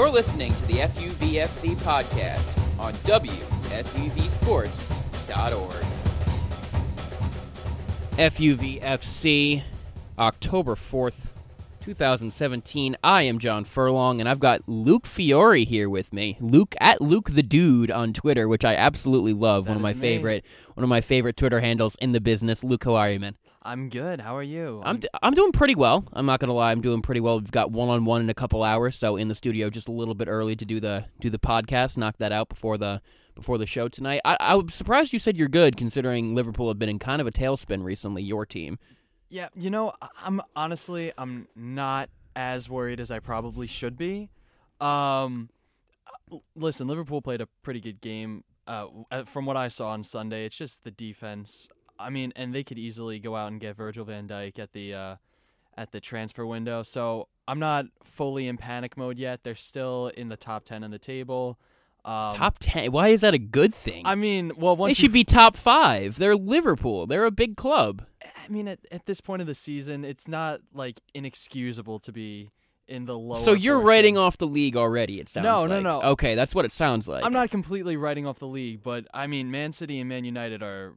You're listening to the FUVFC podcast on WFUVSports.org. FUVFC, October 4th, 2017. I am John Furlong, and I've got Luke Fiore here with me. Luke at Luke the Dude on Twitter, which I absolutely love. That one of my me. favorite, one of my favorite Twitter handles in the business. Luke, how are you, man? I'm good. How are you? I'm, d- I'm doing pretty well. I'm not gonna lie. I'm doing pretty well. We've got one on one in a couple hours, so in the studio just a little bit early to do the do the podcast. Knock that out before the before the show tonight. I, I was surprised you said you're good, considering Liverpool have been in kind of a tailspin recently. Your team. yeah, you know, I'm honestly I'm not as worried as I probably should be. Um, listen, Liverpool played a pretty good game. Uh, uh, from what I saw on Sunday, it's just the defense. I mean, and they could easily go out and get Virgil Van Dijk at the uh, at the transfer window. So I'm not fully in panic mode yet. They're still in the top ten on the table. Um, top ten. Why is that a good thing? I mean, well, they once you should be top five. They're Liverpool. They're a big club. I mean, at, at this point of the season, it's not like inexcusable to be in the lower. so you're portion. writing off the league already. It sounds No, no, no. Okay, that's what it sounds like. I'm not completely writing off the league, but I mean, Man City and Man United are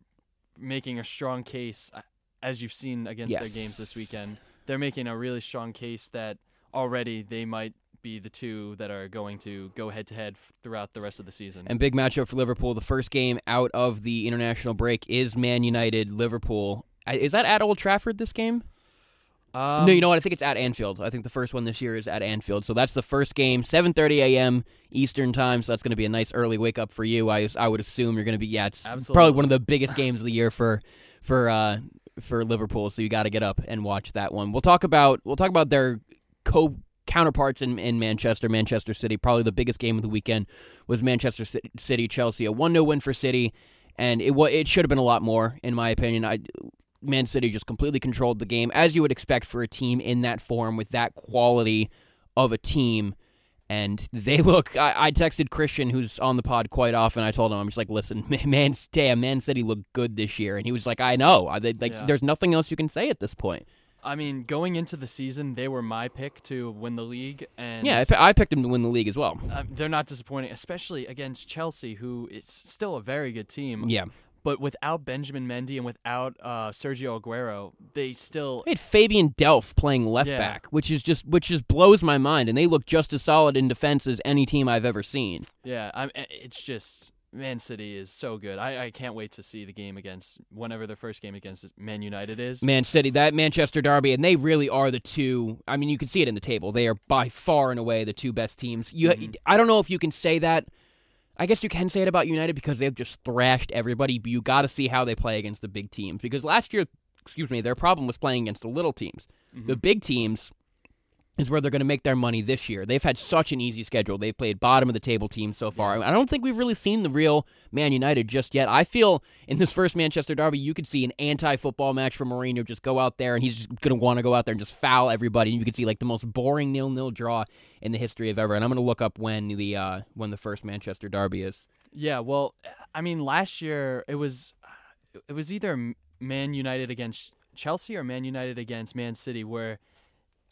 making a strong case, uh, as you've seen against Yes. their games this weekend. They're making a really strong case that already they might be the two that are going to go head to head throughout the rest of the season. And big matchup for Liverpool. The first game out of the international break is Man United Liverpool. Is that at Old Trafford this game? Um, no, you know what? I think it's at Anfield. I think the first one this year is at Anfield. So that's the first game, 7:30 a.m. Eastern time. So that's going to be a nice early wake up for you. I I would assume you're going to be yeah. It's probably one of the biggest games of the year for for uh for Liverpool. So you got to get up and watch that one. We'll talk about we'll talk about their co counterparts in, in Manchester, Manchester City. Probably the biggest game of the weekend was Manchester City Chelsea. A 1-0 win for City and it it should have been a lot more in my opinion. I Man City just completely controlled the game as you would expect for a team in that form with that quality of a team. And they look. I, I texted Christian, who's on the pod quite often. I told him, I'm just like, listen, man, damn, Man City looked good this year, and he was like, I know. I, they, like, Yeah. there's nothing else you can say at this point. I mean, going into the season, they were my pick to win the league, and Yeah, I, I picked them to win the league as well. uh, they're not disappointing, especially against Chelsea, who is still a very good team. Yeah, But without Benjamin Mendy and without uh, Sergio Aguero, they still they had Fabian Delph playing left Yeah. back, which is just which just blows my mind, and they look just as solid in defense as any team I've ever seen. yeah. I'm, it's just Man City is so good. I, I can't wait to see the game against whenever the first game against Man United is. Man City, that Manchester Derby, and they really are the two. I mean, you can see it in the table. They are by far and away the two best teams. You, Mhm. I don't know if you can say that. I guess you can say it about United because they've just thrashed everybody. But you got to see how they play against the big teams because last year, excuse me, their problem was playing against the little teams. Mhm. The big teams is where they're going to make their money this year. They've had such an easy schedule. They've played bottom of the table teams so far. I don't think we've really seen the real Man United just yet. I feel in this first Manchester derby, you could see an anti-football match for Mourinho just go out there and he's just going to want to go out there and just foul everybody. And you could see like the most boring nil-nil draw in the history of ever. And I'm going to look up when the uh, when the first Manchester derby is. Yeah, well, I mean, last year it was it was either Man United against Chelsea or Man United against Man City, where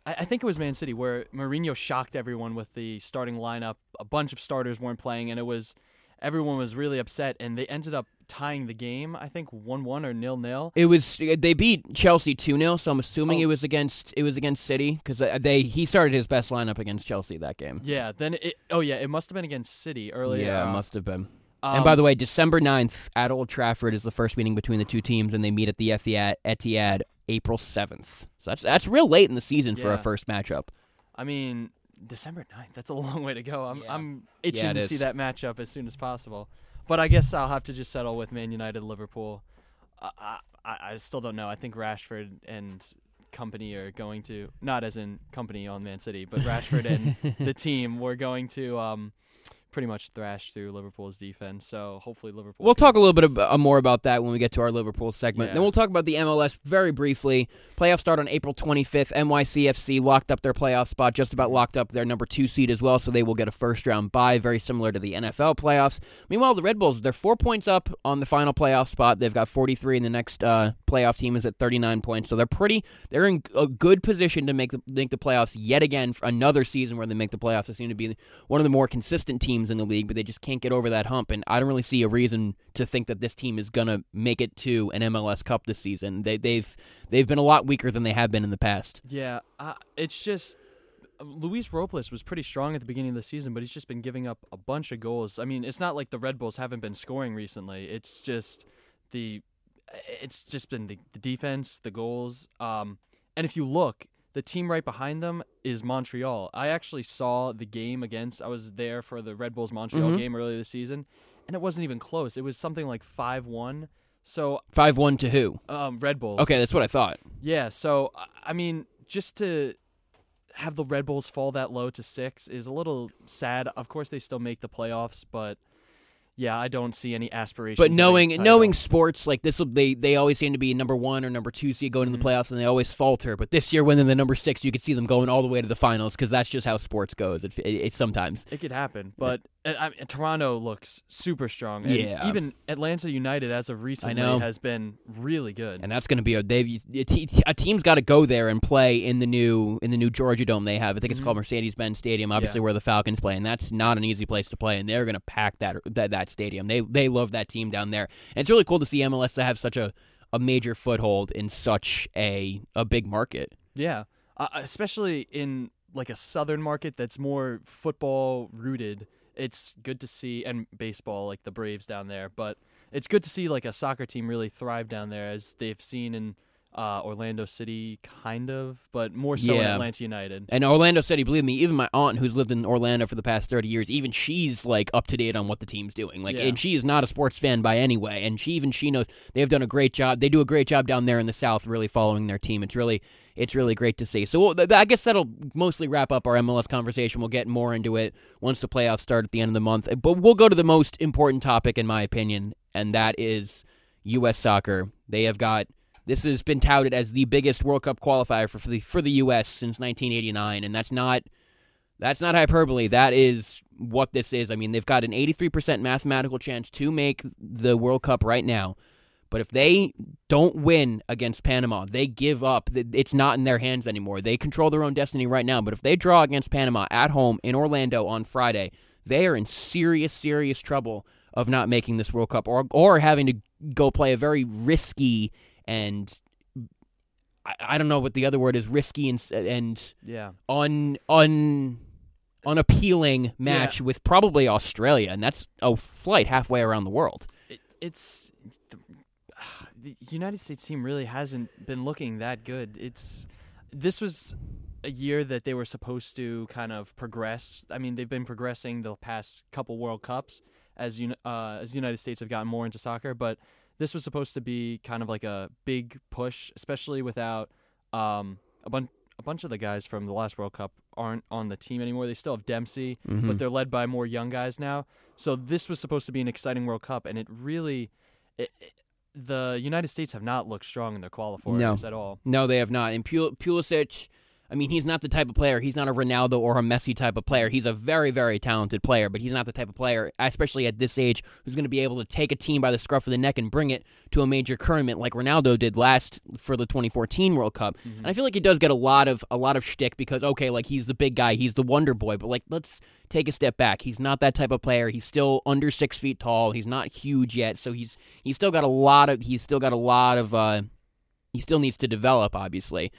I, I think it was Man City, where Mourinho shocked everyone with the starting lineup. A bunch of starters weren't playing, and it was everyone was really upset, and they ended up tying the game. I think one one or nil nil. It was they beat Chelsea 2-0, so I'm assuming Oh. it was against it was against City cuz they he started his best lineup against Chelsea that game. Yeah, then it. Oh yeah, it must have been against City earlier. Yeah, it uh, must have been. Um, and by the way, December 9th at Old Trafford is the first meeting between the two teams, and they meet at the Etihad, Etihad April 7th. So that's that's real late in the season for a first matchup. I mean, December 9th, that's a long way to go. I'm, Yeah. I'm itching it to see that matchup as soon as possible. But I guess I'll have to just settle with Man United Liverpool. I, I, I I still don't know. I think Rashford and company are going to, not as in company on Man City, but Rashford and the team, we're going to um, pretty much thrashed through Liverpool's defense. So hopefully Liverpool. We'll talk a little bit ab- uh, more about that when we get to our Liverpool segment. Yeah. Then we'll talk about the MLS very briefly. Playoffs start on April 25th. NYCFC locked up their playoff spot, just about locked up their number two seed as well, so they will get a first round bye, very similar to the NFL playoffs. Meanwhile, the Red Bulls, they're four points up on the final playoff spot. They've got 43, and the next uh, playoff team is at 39 points. So they're pretty, they're in a good position to make the, make the playoffs yet again for another season where they make the playoffs. They seem to be one of the more consistent teams in the league, but they just can't get over that hump. And I don't really see a reason to think that this team is gonna make it to an MLS Cup this season. They, they've they've been a lot weaker than they have been in the past. Yeah, uh, it's just Luis Robles was pretty strong at the beginning of the season, but he's just been giving up a bunch of goals. I mean, it's not like the Red Bulls haven't been scoring recently. It's just the it's just been the, the defense, the goals. Um, and if you look, the team right behind them is Montreal. I actually saw the game against. I was there for the Red Bulls Montreal Mhm. game earlier this season, and it wasn't even close. It was something like five one. So Five one to who? um, Red Bulls. Okay, that's what I thought. Yeah, so I- I mean, just to have the Red Bulls fall that low to six is a little sad. Of course, they still make the playoffs, but yeah, I don't see any aspirations. But knowing knowing sports like this, will they they always seem to be number one or number two seed going to Mhm. the playoffs, and they always falter. But this year, when they're the number six, you could see them going all the way to the finals because that's just how sports goes. It, it, it sometimes. it could happen, but I mean, Toronto looks super strong. And Yeah. even Atlanta United, as of recently, has been really good. and that's going to be a they've A team's got to go there and play in the new in the new Georgia Dome they have. I think it's Mhm. called Mercedes-Benz Stadium, obviously Yeah. where the Falcons play, and that's not an easy place to play. And they're going to pack that that that stadium. They they love that team down there, and it's really cool to see MLS to have such a a major foothold in such a a big market. Yeah, uh, especially in like a southern market that's more football rooted. It's good to see and baseball like the Braves down there, but it's good to see like a soccer team really thrive down there as they've seen in uh, Orlando City, kind of, but more so in Atlanta United. And Orlando City, believe me, even my aunt who's lived in Orlando for the past 30 years, even she's like up to date on what the team's doing. Like Yeah. and she is not a sports fan by any way, and she even she knows they've done a great job. They do a great job down there in the south really following their team. It's really it's really great to see. So I guess that'll mostly wrap up our MLS conversation. We'll get more into it once the playoffs start at the end of the month. But we'll go to the most important topic in my opinion, and that is US soccer. They have got this has been touted as the biggest World Cup qualifier for, for the for the U.S. since 1989, and that's not that's not hyperbole. That is what this is. I mean, they've got an 83% mathematical chance to make the World Cup right now. But if they don't win against Panama, they give up. It's not in their hands anymore. They control their own destiny right now. But if they draw against Panama at home in Orlando on Friday, they are in serious, serious trouble of not making this World Cup or or having to go play a very risky and I, I don't know what the other word is risky and and Yeah, un un unappealing match with probably Australia, and that's a flight halfway around the world. it, it's the, the United States team really hasn't been looking that good. It's this was a year that they were supposed to kind of progress. I mean, they've been progressing the past couple World Cups as you uh, as the United States have gotten more into soccer, but this was supposed to be kind of like a big push, especially without um, a bunch a bunch of the guys from the last World Cup aren't on the team anymore. They still have Dempsey, Mhm. but they're led by more young guys now. So this was supposed to be an exciting World Cup, and it really, it, it- the United States have not looked strong in their qualifiers No. at all. No, they have not. And Pul- Pulisic, I mean, he's not the type of player. He's not a Ronaldo or a Messi type of player. He's a very, very talented player, but he's not the type of player, especially at this age, who's going to be able to take a team by the scruff of the neck and bring it to a major tournament like Ronaldo did last for the 2014 World Cup. And I feel like he does get a lot of a lot of shtick because okay, like he's the big guy, he's the wonder boy, but like let's take a step back. He's not that type of player. He's still under six feet tall. He's not huge yet, so he's he's still got a lot of he's still got a lot of uh, he still needs to develop, obviously.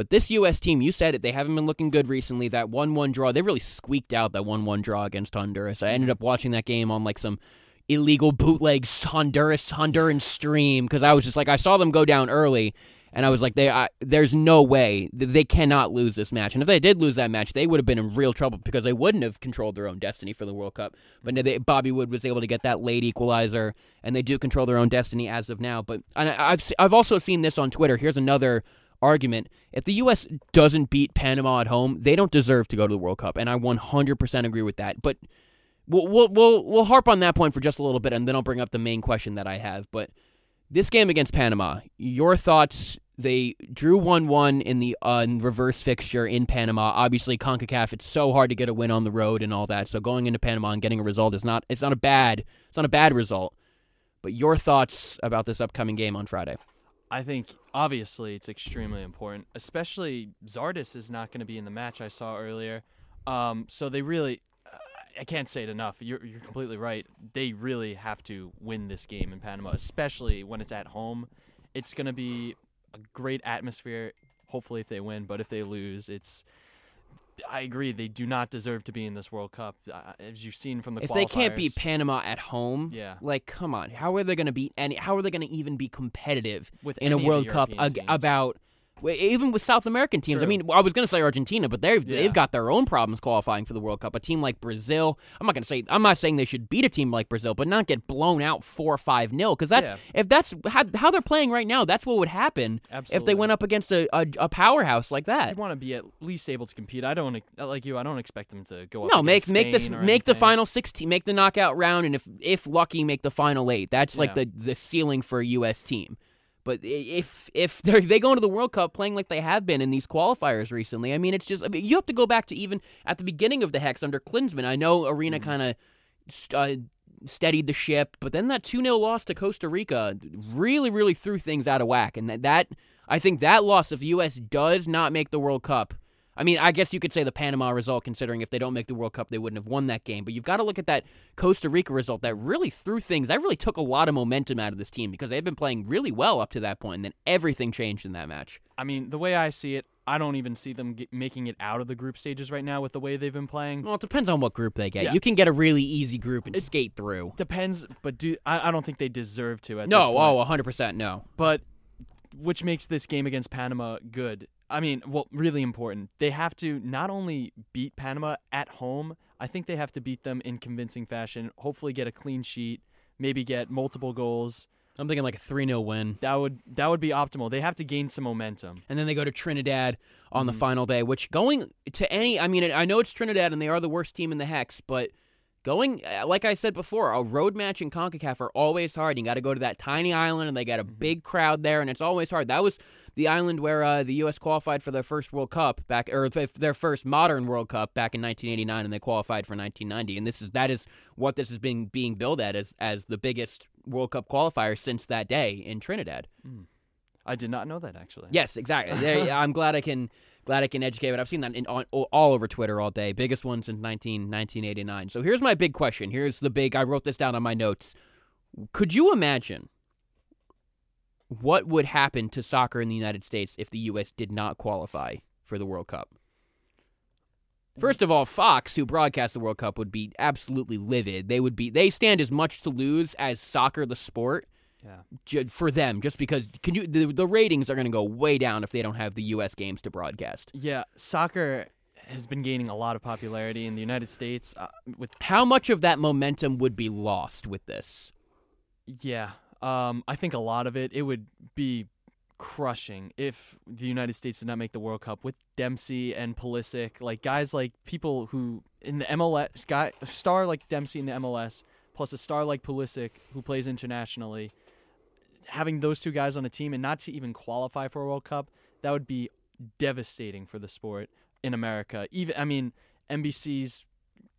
But this U.S. team, you said it, they haven't been looking good recently. That 1 1 draw, they really squeaked out that 1 1 draw against Honduras. I ended up watching that game on like some illegal bootleg Honduras Honduran stream because I was just like, I saw them go down early. And I was like, they, I, there's no way they cannot lose this match. And if they did lose that match, they would have been in real trouble because they wouldn't have controlled their own destiny for the World Cup. But they, Bobby Wood was able to get that late equalizer, and they do control their own destiny as of now. But I- I've I've also seen this on Twitter. Here's another argument: if the U.S. doesn't beat Panama at home, they don't deserve to go to the World Cup, and I 100% agree with that. But We'll, we'll we'll harp on that point for just a little bit, and then I'll bring up the main question that I have. But this game against Panama, your thoughts? They drew one one in the uh, reverse fixture in Panama. Obviously, Concacaf, it's so hard to get a win on the road and all that. So going into Panama and getting a result is not it's not a bad it's not a bad result. But your thoughts about this upcoming game on Friday? I think obviously it's extremely important, especially Zardes is not going to be in the match I saw earlier. Um, so they really, I can't say it enough. You're, you're completely right. They really have to win this game in Panama, especially when it's at home. It's going to be a great atmosphere. Hopefully, if they win, but if they lose, it's I agree. They do not deserve to be in this World Cup, uh, as you've seen from the. If they can't beat Panama at home, Yeah. like come on, how are they going to beat any? How are they going to even be competitive With in a any of the World Cup ag- about? Even with South American teams, I mean, I was going to say Argentina, but they've Yeah. they've got their own problems qualifying for the World Cup. A team like Brazil, I'm not going to say I'm not saying they should beat a team like Brazil, but not get blown out four or five nil because that's Yeah. if that's how, how they're playing right now, that's what would happen if they went up against a, a, a powerhouse like that. You want to be at least able to compete. I don't like you. I don't expect them to go up. No, make against make this Spain make the final sixteen, make the knockout round, and if if lucky, make the final eight. That's like Yeah. the the ceiling for a U.S. team. But if if they they go into the World Cup playing like they have been in these qualifiers recently, I mean, it's just I mean, you have to go back to even at the beginning of the hex under Klinsmann. I know Arena Mm-hmm. kind of uh, steadied the ship, but then that two 0 loss to Costa Rica really really threw things out of whack, and that that I think that loss if the U.S. does not make the World Cup. I mean, I guess you could say the Panama result, considering if they don't make the World Cup, they wouldn't have won that game. But you've got to look at that Costa Rica result that really threw things. That really took a lot of momentum out of this team because they've been playing really well up to that point, and then everything changed in that match. I mean, the way I see it, I don't even see them get, making it out of the group stages right now with the way they've been playing. Well, it depends on what group they get. Yeah. You can get a really easy group and It- skate through. Depends, but do I, I don't think they deserve to at this No, point. oh, 100% no. but which makes this game against Panama good. I mean, well, really important. They have to not only beat Panama at home, I think they have to beat them in convincing fashion. Hopefully, get a clean sheet, maybe get multiple goals. I'm thinking like a 3 0 win. That would that would be optimal. They have to gain some momentum. And then they go to Trinidad on Mm-hmm. the final day, which going to any, I mean, I know it's Trinidad and they are the worst team in the Hex, but going, uh, like I said before, a road match in CONCACAF are always hard. You got to go to that tiny island and they got a Mm-hmm. big crowd there, and it's always hard. That was the island where uh, the U.S. qualified for their first World Cup back, or their first modern World Cup back in 1989, and they qualified for 1990. And this is that is what this has been being billed at as as the biggest World Cup qualifier since that day in Trinidad. I did not know that actually. Yes, exactly. There- I'm glad I can glad I can educate, but I've seen that in, on, all over Twitter all day. Biggest one since 19, 1989. So here's my big question. Here's the big. I wrote this down on my notes. Could you imagine what would happen to soccer in the United States if the U.S. did not qualify for the World Cup? First of all, Fox, who broadcasts the World Cup, would be absolutely livid. They would be. They stand as much to lose as soccer, the sport Yeah. for them just because can you the, the ratings are going to go way down if they don't have the US games to broadcast. Yeah, soccer has been gaining a lot of popularity in the United States uh, with How much of that momentum would be lost with this? Yeah. Um, I think a lot of it, it would be crushing if the United States did not make the World Cup with Dempsey and Pulisic, like guys like people who in the MLS, guy star like Dempsey in the MLS, plus a star like Pulisic who plays internationally. Having those two guys on a team and not to even qualify for a World Cup, that would be devastating for the sport in America. Even I mean, NBC's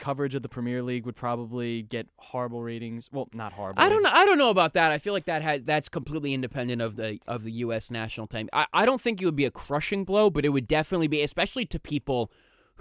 coverage of the Premier League would probably get horrible ratings. Well, not horrible. I don't know. I don't know about that. I feel like that has that's completely independent of the of the U.S. national team. I, I don't think it would be a crushing blow, but it would definitely be, especially to people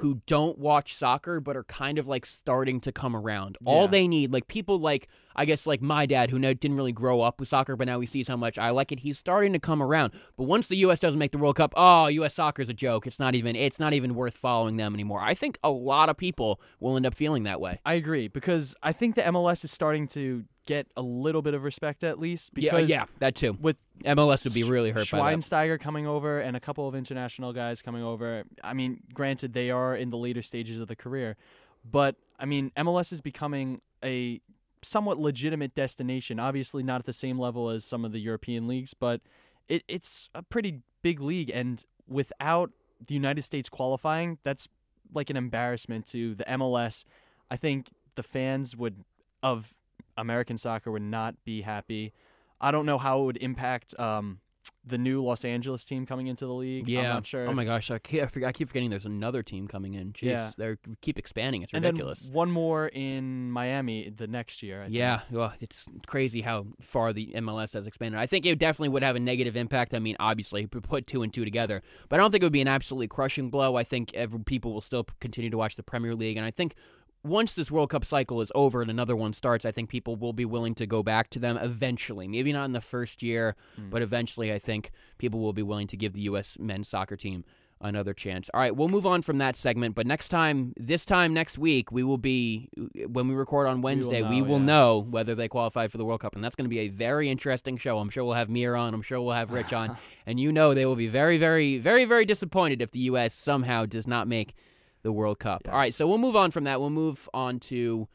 who don't watch soccer but are kind of like starting to come around. All they need, like people like I guess like my dad who no, didn't really grow up with soccer, but now he sees how much I like it. He's starting to come around. But once the U.S. doesn't make the World Cup, oh, U.S. soccer's a joke. It's not even it's not even worth following them anymore. I think a lot of people will end up feeling that way. I agree because I think the MLS is starting to get a little bit of respect at least because yeah, that too. with MLS would be really hurt by that. Schweinsteiger coming over and a couple of international guys coming over. I mean, granted they are in the later stages of the career, but I mean MLS is becoming a somewhat legitimate destination. Obviously not at the same level as some of the European leagues, but it, it's a pretty big league and without the United States qualifying, that's like an embarrassment to the MLS. I think the fans would of American soccer would not be happy. I don't know how it would impact um, the new Los Angeles team coming into the league. Yeah, I'm not sure. Oh my gosh, I keep, I keep forgetting there's another team coming in. Jeez, Yeah. they keep expanding. It's and ridiculous. then one more in Miami the next year. I think. Yeah, well, it's crazy how far the MLS has expanded. I think it definitely would have a negative impact. I mean, obviously, put two and two together, but I don't think it would be an absolutely crushing blow. I think people will still continue to watch the Premier League, and I think once this World Cup cycle is over and another one starts, I think people will be willing to go back to them eventually. Maybe not in the first year, Mm. but eventually, I think people will be willing to give the U.S. men's soccer team another chance. All right, we'll move on from that segment, but next time, this time next week, we will be when we record on Wednesday, we know, will yeah. know whether they qualify for the World Cup, and that's going to be a very interesting show. I'm sure we'll have Mir on, I'm sure we'll have Rich on, and you know they will be very, very, very, very disappointed if the U.S. somehow does not make the World Cup. All right, so we'll move on from that. We'll move on to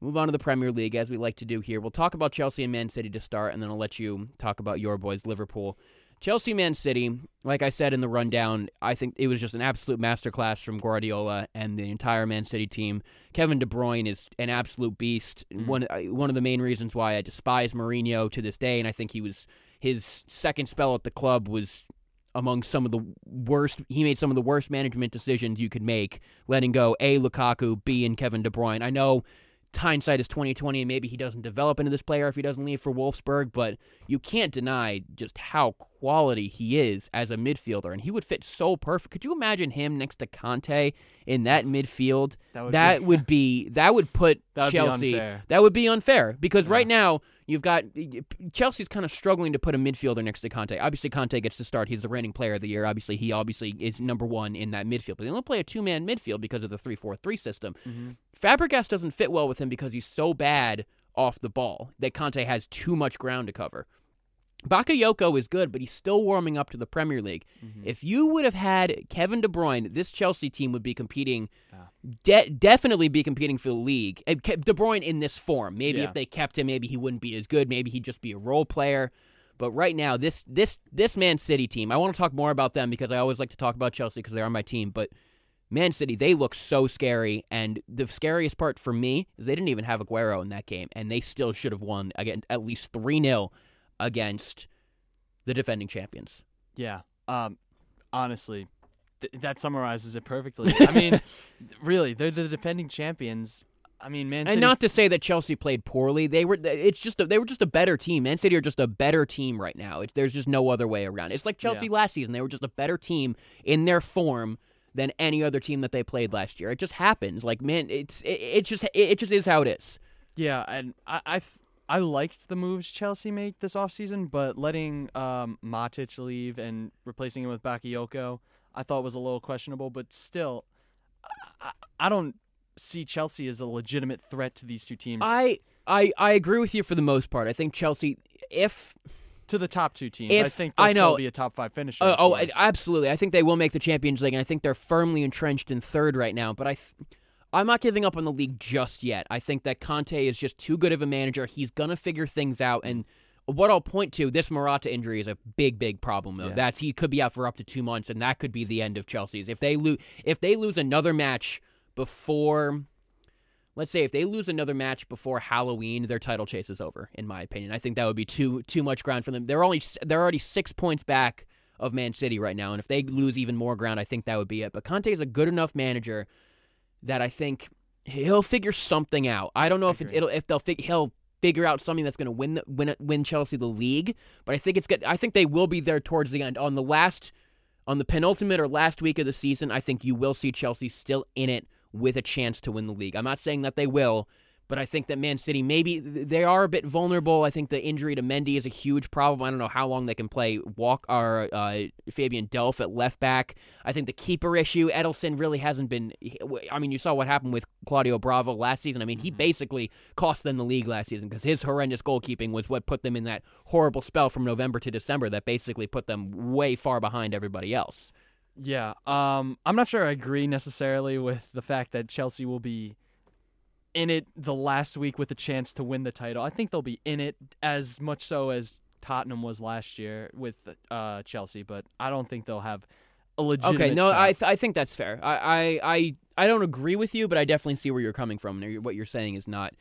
move on to the Premier League as we like to do here. We'll talk about Chelsea and Man City to start, and then I'll let you talk about your boys, Liverpool. Chelsea, Man City, like I said in the rundown, I think it was just an absolute masterclass from Guardiola and the entire Man City team. Kevin De Bruyne is an absolute beast. One uh, one of the main reasons why I despise Mourinho to this day, and I think he was his second spell at the club was among some of the worst. He made some of the worst management decisions you could make, letting go a Lukaku, B and Kevin De Bruyne. I know hindsight is twenty twenty, and maybe he doesn't develop into this player if he doesn't leave for Wolfsburg, but you can't deny just how quality he is as a midfielder, and he would fit so perfect. Could you imagine him next to Kanté in that midfield? That would that be- would be that would put That would be Chelsea. That would be unfair because right now you've got Chelsea's kind of struggling to put a midfielder next to Kanté. Obviously, Kanté gets to start. He's the reigning player of the year. Obviously, he obviously is number one in that midfield. But they only play a two man midfield because of the three four three system. Mm-hmm. Fabregas doesn't fit well with him because he's so bad off the ball that Kanté has too much ground to cover. Bakayoko is good, but he's still warming up to the Premier League. Mm-hmm. If you would have had Kevin De Bruyne, this Chelsea team would be competing, de- definitely be competing for the league. De Bruyne in this form. Maybe Yeah. if they kept him, maybe he wouldn't be as good. Maybe he'd just be a role player. But right now, this this this Man City team, I want to talk more about them because I always like to talk about Chelsea because they are my team. But Man City, they look so scary, and the scariest part for me is they didn't even have Aguero in that game, and they still should have won again at least three 0 against the defending champions. Yeah. Um, honestly, th- that summarizes it perfectly. I mean, really, they're the defending champions. I mean, Man City. And not to say that Chelsea played poorly, they were. It's just a, they were just a better team. Man City are just a better team right now. It's, there's just no other way around. It's like Chelsea Yeah. last season; they were just a better team in their form than any other team that they played last year. It just happens. Like man, it's it, it just it, it just is how it is. Yeah, and I I, I liked the moves Chelsea made this offseason, but letting um, Matic leave and replacing him with Bakayoko, I thought was a little questionable. But still, I, I, don't see Chelsea as a legitimate threat to these two teams. I I I agree with you for the most part. I think Chelsea, if to the top two teams, I think they'll I know- be a top five finisher. Uh, oh, course. absolutely. I think they will make the Champions League, and I think they're firmly entrenched in third right now. But I, th- I'm not giving up on the league just yet. I think that Conte is just too good of a manager. He's gonna figure things out. And what I'll point to, this Morata injury is a big, big problem. Though Yeah. that's he could be out for up to two months, and that could be the end of Chelsea's. If they lose, if they lose another match before. Let's say if they lose another match before Halloween, their title chase is over. In my opinion, I think that would be too too much ground for them. They're only they're already six points back of Man City right now, and if they lose even more ground, I think that would be it. But Conte is a good enough manager that I think he'll figure something out. I don't know if it, it'll if they'll fig- he'll figure out something that's going to win the, win win Chelsea the league, but I think it's good. I think they will be there towards the end on the last on the penultimate or last week of the season. I think you will see Chelsea still in it with a chance to win the league. I'm not saying that they will. But I think that Man City maybe they are a bit vulnerable. I think the injury to Mendy is a huge problem. I don't know how long they can play Walk or uh, Fabian Delph at left back. I think the keeper issue Ederson really hasn't been. I mean, you saw what happened with Claudio Bravo last season. I mean, he basically cost them the league last season because his horrendous goalkeeping was what put them in that horrible spell from November to December that basically put them way far behind everybody else. Yeah. Um, I'm not sure I agree necessarily with the fact that Chelsea will be in it the last week with a chance to win the title. I think they'll be in it as much so as Tottenham was last year with uh, Chelsea, but I don't think they'll have a legitimate. Okay, no, shot. I th- I think that's fair. I, I I I don't agree with you, but I definitely see where you're coming from. and What you're saying is not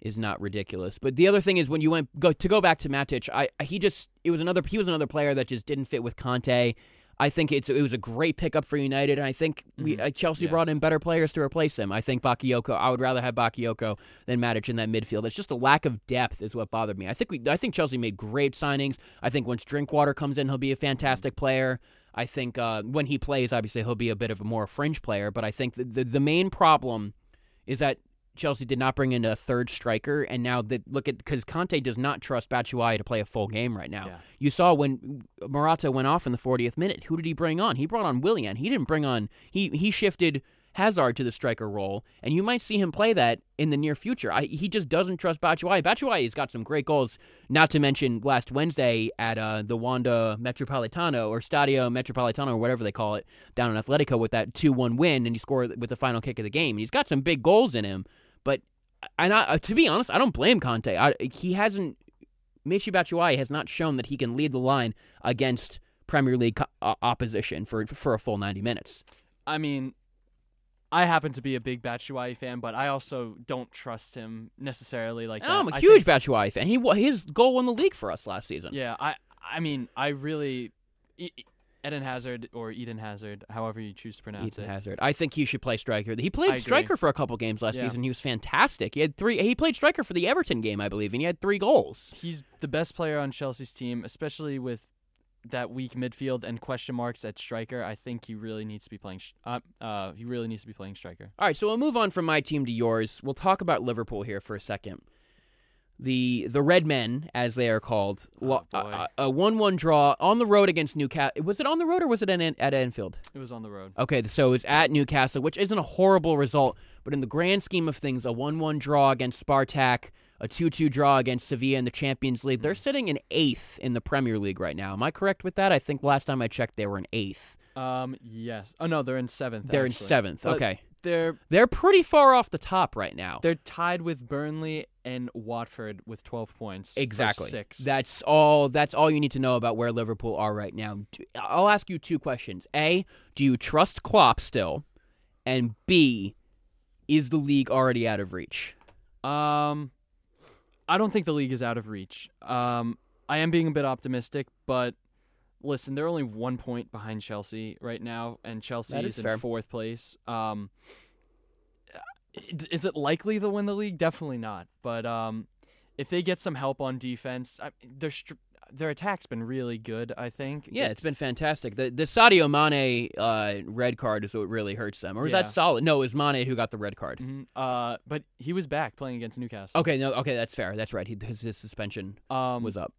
is not ridiculous. But the other thing is when you went go to go back to Matic, I he just it was another he was another player that just didn't fit with Conte. I think it's it was a great pickup for United, and I think we Mhm. uh, Chelsea Yeah. brought in better players to replace him. I think Bakayoko. I would rather have Bakayoko than Matic in that midfield. It's just a lack of depth is what bothered me. I think we I think Chelsea made great signings. I think once Drinkwater comes in, he'll be a fantastic player. I think uh, when he plays, obviously he'll be a bit of a more fringe player. But I think the the, the main problem is that Chelsea did not bring in a third striker, and now that look at because Conte does not trust Batshuayi to play a full game right now. Yeah. You saw when Morata went off in the 40th minute. Who did he bring on? He brought on Willian. He didn't bring on. He he shifted Hazard to the striker role, and you might see him play that in the near future. I, he just doesn't trust Batshuayi. Batshuayi has got some great goals. Not to mention last Wednesday at uh, the Wanda Metropolitano or Stadio Metropolitano or whatever they call it down in Atletico with that 2-1 win, and he scored with the final kick of the game. He's got some big goals in him, but and I, uh, to be honest, I don't blame Conte. I, he hasn't. Michy Batshuayi has not shown that he can lead the line against Premier League co- uh, opposition for for a full 90 minutes. I mean, I happen to be a big Batshuayi fan, but I also don't trust him necessarily like. I'm a huge think- Batshuayi fan. He his goal won the league for us last season. Yeah, I I mean, I really Eden Hazard or Eden Hazard, however you choose to pronounce Ethan it. Hazard. I think he should play striker. He played striker for a couple games last Yeah. season. He was fantastic. He had three. He played striker for the Everton game, I believe, and he had three goals. He's the best player on Chelsea's team, especially with that weak midfield and question marks at striker. I think he really needs to be playing. sh- Uh, uh, he really needs to be playing striker. All right, so we'll move on from my team to yours. We'll talk about Liverpool here for a second. The the Red Men, as they are called, Oh, boy. a- a one-one draw on the road against Newcastle. Was it on the road or was it at, An- at Anfield? It was on the road. Okay, so it was at Newcastle, which isn't a horrible result, but in the grand scheme of things, a 1 1 draw against Spartak, a 2 2 draw against Sevilla in the Champions League. They're sitting in eighth in the Premier League right now. Am I correct with that? I think last time I checked, they were in eighth. Um, yes. Oh no, they're in seventh. They're in actually. seventh. But Okay. They're They're pretty far off the top right now. they're tied with Burnley and Watford with twelve points. Exactly. six. That's all. That's all you need to know about where Liverpool are right now. I'll ask you two questions. A, do you trust Klopp still? And B, is the league already out of reach? Um, I don't think the league is out of reach. Um, I am being a bit optimistic, but listen, they're only one point behind Chelsea right now, and Chelsea is is in fair. fourth place. Um, is it likely they'll win the league? Definitely not. But um, if they get some help on defense, I, their str- their attack's been really good. I think. Yeah, it's been fantastic. The the Sadio Mane uh, red card is what really hurts them. Or was Yeah. that Salah? No, it was Mane who got the red card. Mhm. Uh, but he was back playing against Newcastle. Okay, no, okay, that's fair. That's right. He, his, his suspension Um, was up.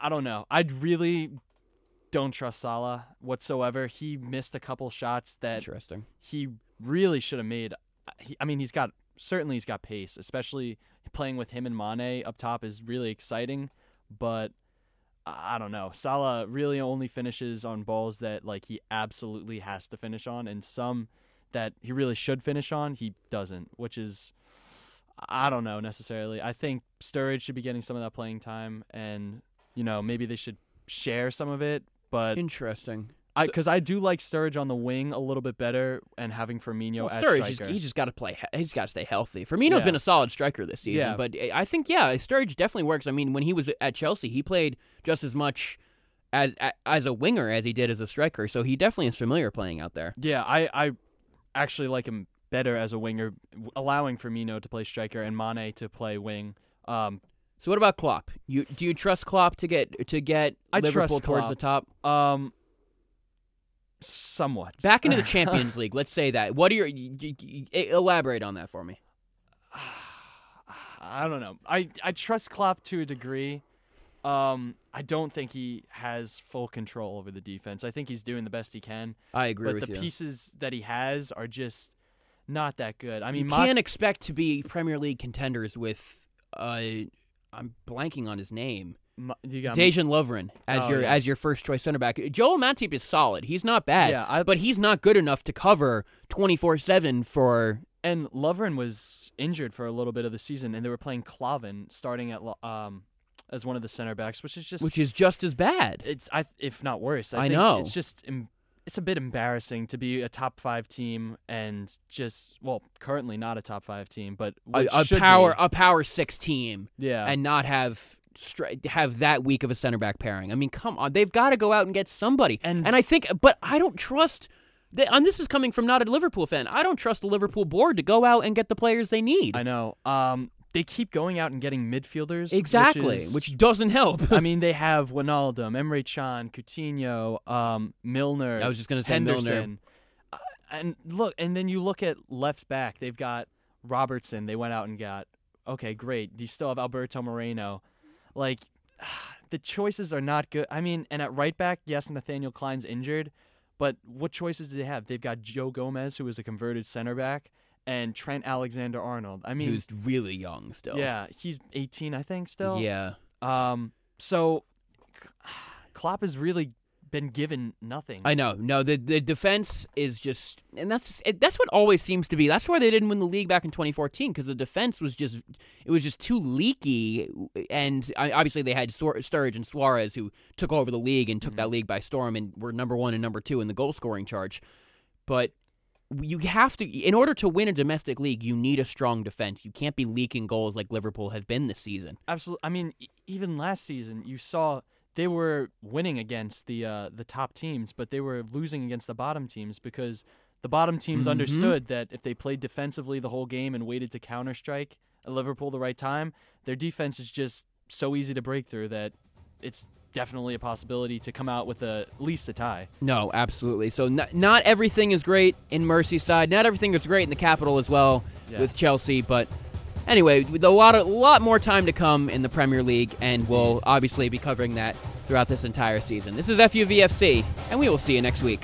I don't know. I really don't trust Salah whatsoever. He missed a couple shots that Interesting. he really should have made. He, I mean, he's got certainly he's got pace, especially playing with him and Mane up top is really exciting. But I don't know. Salah really only finishes on balls that like he absolutely has to finish on, and some that he really should finish on, he doesn't, which is. I don't know necessarily. I think Sturridge should be getting some of that playing time, and you know maybe they should share some of it. But Interesting. I because I do like Sturridge on the wing a little bit better, and having Firmino Well, as Sturridge, he's, striker. he just got to play. he- He's got to stay healthy. Firmino's Yeah. been a solid striker this season, Yeah. but I think yeah, Sturridge definitely works. I mean, when he was at Chelsea, he played just as much as as a winger as he did as a striker. So he definitely is familiar playing out there. yeah, I I actually like him better as a winger, allowing Firmino to play striker and Mane to play wing. Um, So what about Klopp? You do you trust Klopp to get to get I Liverpool towards the top? um, somewhat Back into the Champions League. Let's say that. What are your y- y- y- elaborate on that for me? I don't know. I I trust Klopp to a degree. Um, I don't think he has full control over the defense. I think he's doing the best he can, I agree with you. but the you. pieces that he has are just not that good. I mean, you can't expect to be Premier League contenders with uh I'm blanking on his name. You got Dejan Lovren as Oh, your yeah. as your first choice center back. Joel Matip is solid. He's not bad. Yeah, I- but he's not good enough to cover 24/7 for And Lovren was injured for a little bit of the season, and they were playing Klavan starting at um as one of the center backs, which is just which is just as bad. it's I if not worse. I, I think know. it's just it's a bit embarrassing to be a top five team and just well, currently not a top five team, but A, a power be. a power six team yeah, and not have have that weak of a center back pairing. I mean, come on, they've got to go out and get somebody. And- and I think, but I don't trust. The, and this is coming from not a Liverpool fan. I don't trust the Liverpool board to go out and get the players they need. I know. Um, they keep going out and getting midfielders. which exactly, is- which doesn't help. I mean, they have Wijnaldum, Emre Can, Coutinho, um, Milner. I was just gonna say Milner. Uh, and look, and then you look at left back. They've got Robertson. They went out and got. Okay, great. Do you still have Alberto Moreno. Like, the choices are not good. I mean, and at right back, yes, Nathaniel Clyne's injured, but what choices do they have? They've got Joe Gomez, who is a converted center back, and Trent Alexander Arnold. I mean, Who's really young still? yeah, he's 18, I think, still. yeah. Um, so Klopp is really been given nothing. I know. No, the the defense is just, and that's it, that's what always seems to be. That's why they didn't win the league back in 2014 because the defense was just it was just too leaky, and I, obviously they had Stur- Sturridge and Suarez who took over the league and took mm-hmm. that league by storm and were number one and number two in the goal scoring charge. But you have to, in order to win a domestic league, you need a strong defense. You can't be leaking goals like Liverpool have been this season. Absolutely. I mean, even last season, you saw they were winning against the uh, the top teams, but they were losing against the bottom teams because the bottom teams Mhm. understood that if they played defensively the whole game and waited to counter strike at Liverpool the right time, their defense is just so easy to break through that it's definitely a possibility to come out with a, at least a tie. No, absolutely. So not, not everything is great in Merseyside. Not everything is great in the capital as well Yeah. with Chelsea. But anyway, a lot of, lot more time to come in the Premier League, and we'll obviously be covering that throughout this entire season. This is FUVFC, and we will see you next week.